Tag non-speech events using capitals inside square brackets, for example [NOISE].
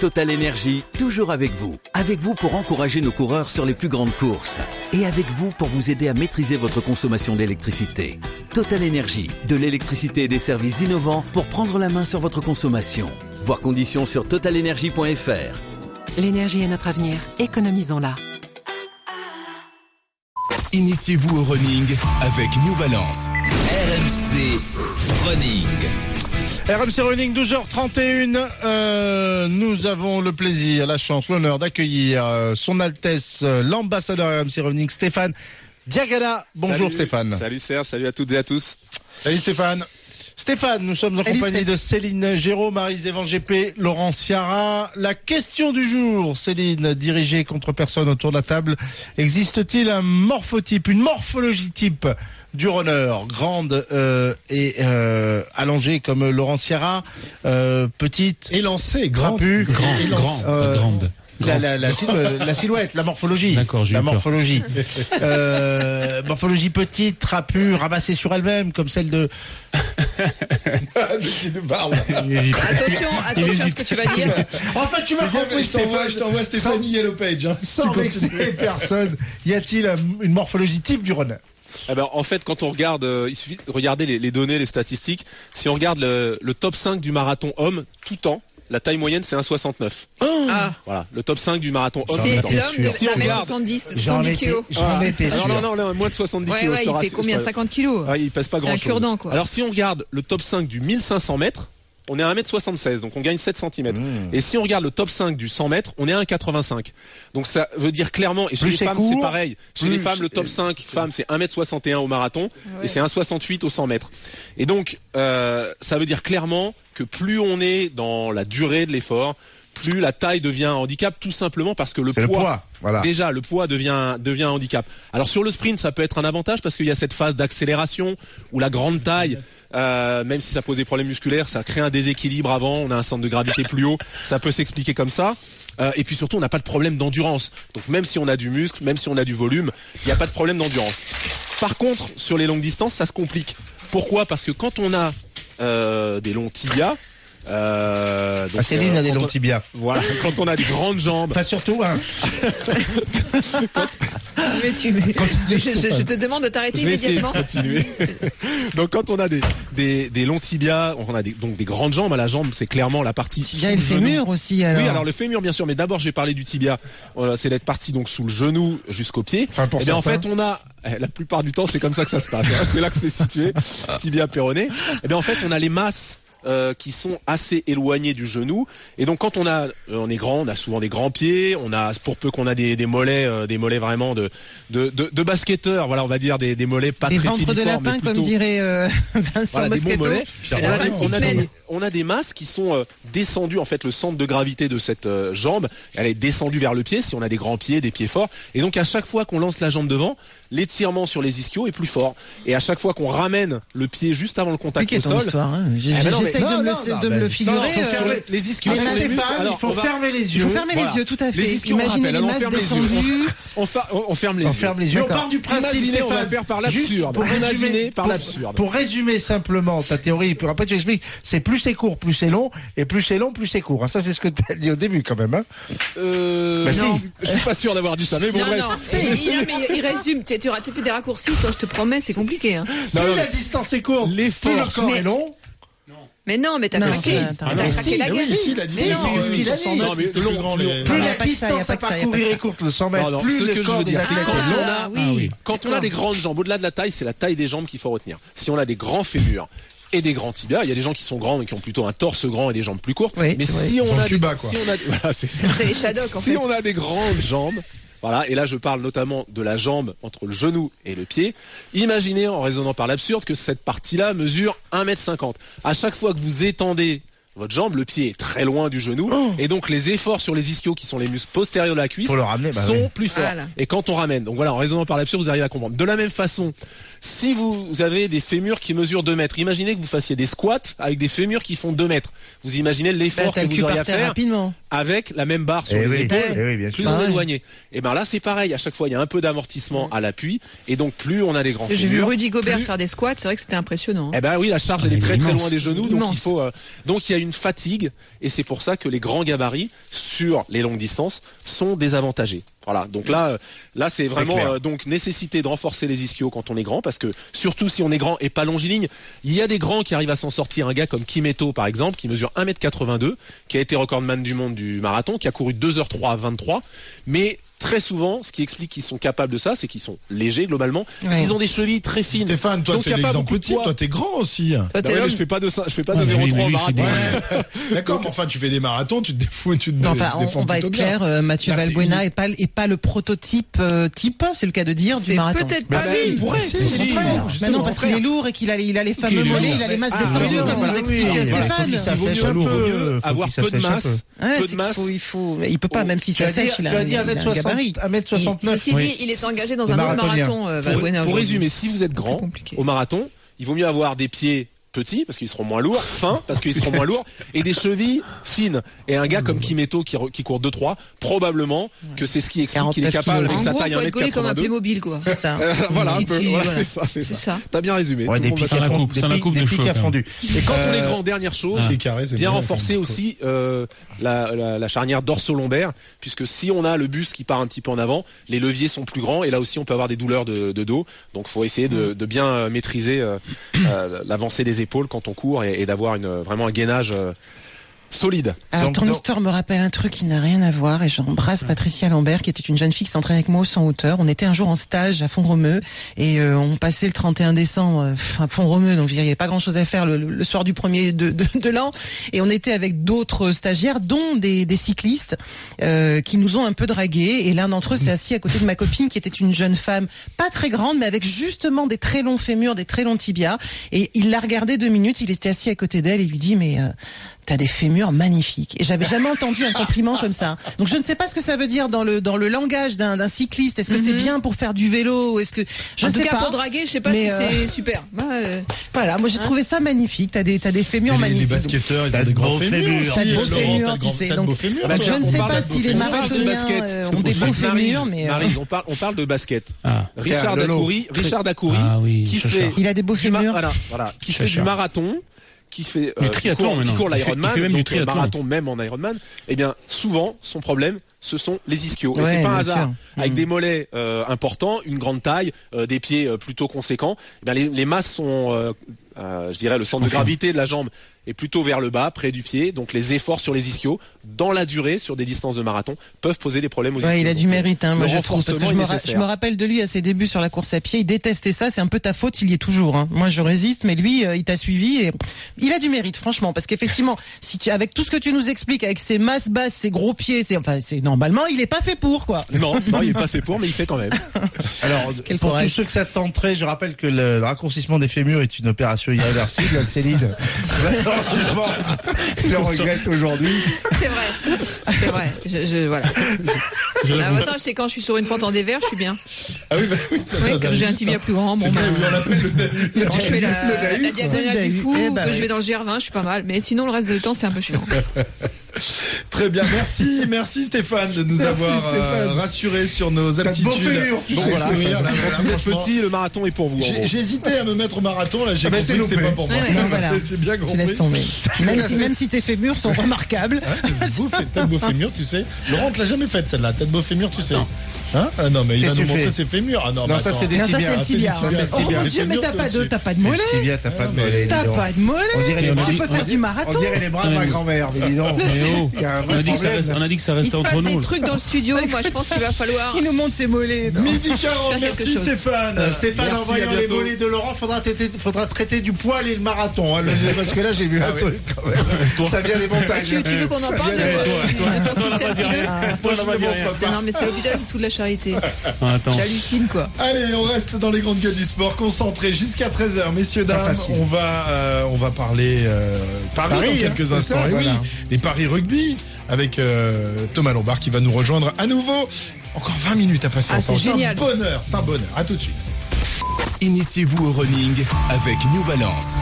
Total Énergie, toujours avec vous. Avec vous pour encourager nos coureurs sur les plus grandes courses. Et avec vous pour vous aider à maîtriser votre consommation d'électricité. Total Énergie, de l'électricité et des services innovants pour prendre la main sur votre consommation. Voir conditions sur totalenergie.fr. L'énergie est notre avenir. Économisons-la. Initiez-vous au running avec New Balance. RMC Running. RMC Running 12h31. Euh, nous avons le plaisir, la chance, l'honneur d'accueillir euh, son Altesse euh, l'ambassadeur RMC Running Stéphane Diagana. Bonjour Salut. Stéphane. Salut Serge, salut à toutes et à tous. Salut Stéphane. Stéphane, nous sommes en Salut, compagnie de Céline Géraud, Marie Zévan GP, Laurent Ciara. La question du jour, Céline, dirigée contre personne autour de la table. Existe-t-il un morphotype, une morphologie type du runner, grande euh, et euh, allongée comme Laurent Ciara, euh, petite, élancée, grand, pas euh, grande. La, la, la, silhou- la silhouette, la morphologie. La morphologie. [LAUGHS] Euh, morphologie petite, trapue, ramassée sur elle-même, comme celle de. [LAUGHS] Attention, attention à ce que tu vas dire. Enfin, tu m'as compris, je t'envoie, Stéphane. je t'envoie Stéphanie Yellow Page. Hein, [LAUGHS] Sans Tu vexer personne, y a-t-il un- une morphologie type du runner Eh ben, en fait, quand on regarde, euh, il suffit de regarder les, les données, les statistiques. Si on regarde le, le top 5 du marathon homme tout temps, la taille moyenne c'est 1,69. Ah, Voilà, le top 5 du marathon homme c'est l'homme de Si on regarde- 1m70, J'en 70 étais, kilos. j'en étais Alors sûr. non, non, non, moins de 70 Ouais, kilos, ouais, je te il fait combien je te- 50 kilos Ah, il pèse pas C'est un grand chose. cure-dent, quoi. Alors si on regarde le top 5 du 1500 mètres, on est à 1m76, donc on gagne 7 cm. Mmh. Et si on regarde le top 5 du 100 mètres, on est à 1,85. Donc ça veut dire clairement, et chez Plus les femmes c'est pareil, chez les femmes le top 5 femmes c'est 1m61 au marathon, et c'est 1,68 au 100 mètres. Et donc euh, ça veut dire clairement que plus on est dans la durée de l'effort, plus la taille devient un handicap, tout simplement parce que le C'est le poids, poids, voilà. déjà le poids devient devient un handicap. Alors sur le sprint, ça peut être un avantage parce qu'il y a cette phase d'accélération où la grande taille, euh, même si ça pose des problèmes musculaires, ça crée un déséquilibre avant. On a un centre de gravité plus haut, [LAUGHS] ça peut s'expliquer comme ça. Euh, et puis surtout, on n'a pas de problème d'endurance. Donc même si on a du muscle, même si on a du volume, il n'y a pas de problème d'endurance. Par contre, sur les longues distances, ça se complique. Pourquoi? Parce que quand on a euh, des longs tibias, euh, donc, Ah, Céline euh, a des longs on- tibias. Voilà, [LAUGHS] quand on a des grandes jambes, Enfin, surtout, hein. [LAUGHS] Mais tu, je, je- je te demande de t'arrêter de immédiatement. continuer. [LAUGHS] donc quand on a des, des, des longs tibias, on a des, donc des grandes jambes. À la jambe, c'est clairement la partie. Il y a sous le genou. fémur aussi, alors. Oui, alors le fémur bien sûr, mais d'abord j'ai parlé du tibia. Voilà, c'est la partie donc sous le genou jusqu'au pied. Enfin, pour et bien en fait on a, eh, la plupart du temps c'est comme ça que ça se passe. hein. c'est là que c'est situé, tibia péroné. Et bien en fait on a les masses. Euh, qui sont assez éloignées du genou et donc quand on a euh, on est grand on a souvent des grands pieds on a pour peu qu'on a des, des mollets euh, des mollets vraiment de de, de de basketteurs voilà on va dire des, des mollets pas Des très ventres de filiformes, mais lapin, comme dirait euh, [LAUGHS] Vincent voilà, des bons mollets. On a, de on, a des, on a des masses qui sont euh, descendues en fait le centre de gravité de cette euh, jambe elle est descendue vers le pied si on a des grands pieds des pieds forts et donc à chaque fois qu'on lance la jambe devant l'étirement sur les ischios est plus fort et à chaque fois qu'on ramène le pied juste avant le contact au sol histoire. Hein. J'ai- Eh ben J'essaye de non, me, non, le, non, de me le figurer. euh, les- les ischios les Alors, il faut fermer les Il yeux. faut fermer Voilà. les yeux, tout à Les fait. ischios, Imaginez les masses ferme les yeux. descendues. on, ferme les On yeux ferme les yeux. On part du principe, Imaginez, on va faire par l'absurde pour résumer- imaginer par l'absurde Pour résumer simplement ta théorie, puis après tu expliques, c'est plus c'est court, plus c'est long, et plus c'est long, plus c'est court. Ah, Ça, c'est ce que tu as dit au début quand même. Hein euh, Bah, je suis pas sûr d'avoir dit ça mais bon non, bref non, il, il- mais il résume. Tu, tu auras fait des raccourcis, toi, je te promets, c'est compliqué. Hein. Non, plus non, la mais- distance est courte, plus le corps Mais- est long. Mais non, mais t'as craqué. ça, t'as craqué Si, la oui, si, il a dit Mais non, c'est ce qu'il a dit. Non, mais long, plus grand, plus- les- Plus Non, la pas distance pas à pas parcourir est courte, le 100 mètres, plus ce le que je corps veux des dire, c'est athlètes quand est long. Quand on a des grandes jambes, au-delà de la taille, c'est la taille des jambes qu'il faut retenir. Si on a des grands fémurs et des grands tibias, il y a des gens qui sont grands et qui ont plutôt un torse grand et des jambes plus courtes. Oui, mais si on des, si on a, [LAUGHS] voilà, si fait. on a des grandes jambes, voilà, et là je parle notamment de la jambe entre le genou et le pied. Imaginez en raisonnant par l'absurde que cette partie-là mesure 1m50. À chaque fois que vous étendez votre jambe, le pied est très loin du genou, et donc les efforts sur les ischios, qui sont les muscles postérieurs de la cuisse, Faut le ramener, bah sont oui. plus forts. Voilà. Et quand on ramène, donc voilà, en raisonnant par l'absurde, vous arrivez à comprendre. De la même façon, si vous, vous avez des fémurs qui mesurent 2 mètres, imaginez que vous fassiez des squats avec des fémurs qui font 2 mètres. Vous imaginez Bah, l'effort T'as que vous auriez à faire rapidement. avec la même barre sur Eh les oui, épaules, eh oui, bien plus on Ah est ouais. éloigné. Et ben là, c'est pareil. À chaque fois, il y a un peu d'amortissement à l'appui, et donc plus on a des grands J'ai vu fémurs, Rudy Gobert plus- faire des squats, c'est vrai que c'était impressionnant. hein. eh ben oui, la charge elle est est très très loin des genoux, donc il faut euh, donc il y a une fatigue et c'est pour ça que les grands gabarits sur les longues distances sont désavantagés. Voilà. Donc là, euh, là c'est vraiment euh, donc nécessité de renforcer les ischios quand on est grand parce que surtout si on est grand et pas longiligne, il y a des grands qui arrivent à s'en sortir. Un gars comme Kimeto par exemple, qui mesure 1m82, qui a été recordman du monde du marathon, qui a couru 2h3 à 23, mais Très souvent, ce qui explique qu'ils sont capables de ça, c'est qu'ils sont légers globalement. Ouais. Ils ont des chevilles très fines. Stéphane, toi, Donc, t'es il y a pas l'exemple beaucoup de type. poids. Toi, t'es grand aussi. Toi, Bah ouais, mais je fais pas de ça, je fais pas Ouais, de mais lui, 0,3 mais au lui, il fait marathon. D'accord, mais enfin, tu fais des marathons, tu te défoules, tu te Non, enfin, on, défends on va être clair, euh, Mathieu Là, c'est Valbuena unique. est pas, est pas le prototype euh, type, c'est le cas de dire, du marathon. peut-être Bah pas il pourrait, mais non, parce qu'il est lourd et qu'il a, les- il a les fameux mollets, il a les masses Ah, descendues, comme nous explique Stéphane. Il vaut mieux, faut avoir peu de masse, peu. De masse. faut, il faut, il peut pas, Oh, même si ça sèche, il a, tu as dit il a un gabarit. 1m60, 1m69. Ceci dit, il est engagé dans un autre marathon, euh, Pour, résumer, si vous êtes grand au marathon, il vaut mieux avoir des pieds petits parce qu'ils seront moins lourds, fins parce qu'ils seront moins lourds, et des chevilles fines. Et un gars comme Kimeto qui, court 2-3, probablement que c'est ce qui explique qu'il est 49 capable avec En sa taille faut être gaulé comme un 1m82. Playmobil, quoi. C'est ça. Euh, [LAUGHS] voilà un peu, voilà, c'est ça, c'est ça. T'as bien résumé. Ouais, des pics à la fond- des des pics à fondu. Et quand on est Euh, grand, dernière chose, Ah. Bien bien, renforcer aussi euh, la, la, la charnière dorso-lombaire, puisque si on a le buste qui part un petit peu en avant, les leviers sont plus grands et là aussi on peut avoir des douleurs de, de dos. Donc faut essayer de, de bien maîtriser euh, euh, l'avancée des épaules quand on court et, d'avoir vraiment un gainage euh, solide. Alors, Donc, ton donc- histoire me rappelle un truc qui n'a rien à voir et j'embrasse Patricia Lambert qui était une jeune fille qui s'entraînait avec moi au sans hauteur. On était un jour en stage à Font-Romeu et euh, on passait le 31 décembre euh, à Font-Romeu, donc il n'y avait pas grand chose à faire le, soir du premier de, de, de l'an. Et on était avec d'autres stagiaires, dont des, des cyclistes euh, qui nous ont un peu dragués. Et l'un d'entre eux s'est assis à côté de ma copine qui était une jeune femme pas très grande mais avec justement des très longs fémurs, des très longs tibias. Et il l'a regardé deux minutes, il était assis à côté d'elle et il lui dit mais euh, T'as des fémurs magnifiques. Et j'avais jamais entendu un compliment comme ça. Donc je ne sais pas ce que ça veut dire dans le dans le langage d'un d'un cycliste. Est-ce que c'est Mhm. bien pour faire du vélo Est-ce que je en ne tout sais cas, pas. pour draguer, je sais pas Mais, si euh, c'est super. Bah, [LAUGHS] euh, Voilà, moi j'ai trouvé ça magnifique. T'as des t'as des fémurs magnifiques. basketteurs, ils T'as ont de des grands fémurs. T'as de beaux fémurs, tu grands- sais, donc-. Bah, je ne sais pas si les marathoniens euh, ont des beaux fémurs, mais euh, on parle, on parle de basket. Ah. Richard. Dacoury, Richard Dacoury, Ah qui fait il a des beaux fémurs. voilà, voilà, qui fait du marathon, qui fait euh, triathlon, qui court l'Ironman, donc marathon même en Ironman. Eh bien, souvent, son problème, ce sont les ischios. Et c'est pas un hasard. sûr. Avec Mm. des mollets euh, importants, une grande taille, euh, des pieds euh, plutôt conséquents, eh bien, les, les masses sont, je dirais, le centre de gravité de la jambe est plutôt vers le bas, près du pied. Donc, les efforts sur les ischios, dans la durée, sur des distances de marathon, peuvent poser des problèmes aux ischios. Ouais, il a du Donc, mérite, hein, moi je trouve, parce que renforcement je me, je rappelle de lui à ses débuts sur la course à pied, il détestait ça, c'est un peu ta faute, il y est toujours. Hein. Moi je résiste, mais lui, euh, il t'a suivi et il a du mérite, franchement, parce qu'effectivement, si tu, avec tout ce que tu nous expliques, avec ses masses basses, ses gros pieds, c'est, enfin, c'est normalement, il est pas fait pour, quoi. Non, [LAUGHS] non, il est pas fait pour, mais il fait quand même. [LAUGHS] Alors, Quel pour tous ceux que ça tenterait, je rappelle que le, le raccourcissement des fémurs est une opération irréversible. Céline, [LAUGHS] malheureusement, le regrette aujourd'hui. c'est vrai. C'est vrai. Je, je- voilà. Je. L'avantage, c'est quand je suis sur une pente en dévers, je suis bien. Ah oui, bah oui. Oui, comme j'ai un tibia plus grand, bon, bah, quand je fais la, diagonale Le du fou, Eh bah que je vais dans le GR20, je suis pas mal. Mais sinon, le reste du temps, c'est un peu chiant. [LAUGHS] [LAUGHS] Très bien, merci, merci Stéphane de nous Merci, avoir euh, Stéphane. rassurés sur nos aptitudes. tu sais, voilà, Stéphane. là, Quand vous êtes petit, le marathon est pour vous. J'hésitais à me mettre au marathon, là j'ai Ah bah, compris c'est que c'était pas pour moi. Ouais, ouais. [LAUGHS] Voilà. J'ai bien Tu compris. laisses tomber. [LAUGHS] Même si, même si tes fémurs sont remarquables. Vous faites tête beau fémur, tu sais. Laurent, te l'a jamais faite celle-là, tête beau fémur, tu sais. Hein ah non, mais il va nous montrer ses fémurs. Ah non, Non, mais ça c'est des Non, ça c'est tibias. le tibia. Oh mon dieu, mais t'as pas de, t'as pas de mollet. tibia, t'as pas de mollet. T'as pas de mollet. On dirait les On bras, Tu peux faire du on marathon. dirait les bras de ma grand-mère, mais dis donc. On a dit que ça reste, on a dit que ça Il se entre passe des nous. trucs dans le studio. [LAUGHS] Moi, je pense qu'il va falloir. Il nous montre ses mollets. Midi 40, Faire quelque merci. Stéphane. Euh, Stéphane, en voyant les mollets de Laurent, faudra traiter, faudra traiter du poil et le marathon. hein, [LAUGHS] parce que là, j'ai vu un truc quand même. [LAUGHS] Ça vient des montagnes. Tu, veux qu'on en parle de, ton système. Non, mais c'est de la charité. Ah. J'hallucine, quoi. Allez, on reste dans les grandes gueules du sport, concentrés jusqu'à 13h. Messieurs, dames, on va, euh, on va parler euh, Paris, Paris, dans hein, quelques c'est instants. ça, Et voilà. oui, les Paris Rugby avec euh, Thomas Lombard qui va nous rejoindre à nouveau. Encore 20 minutes à passer Ah, c'est ensemble. génial. un bonheur, c'est un bonheur. À tout de suite. Initiez-vous au running avec New Balance.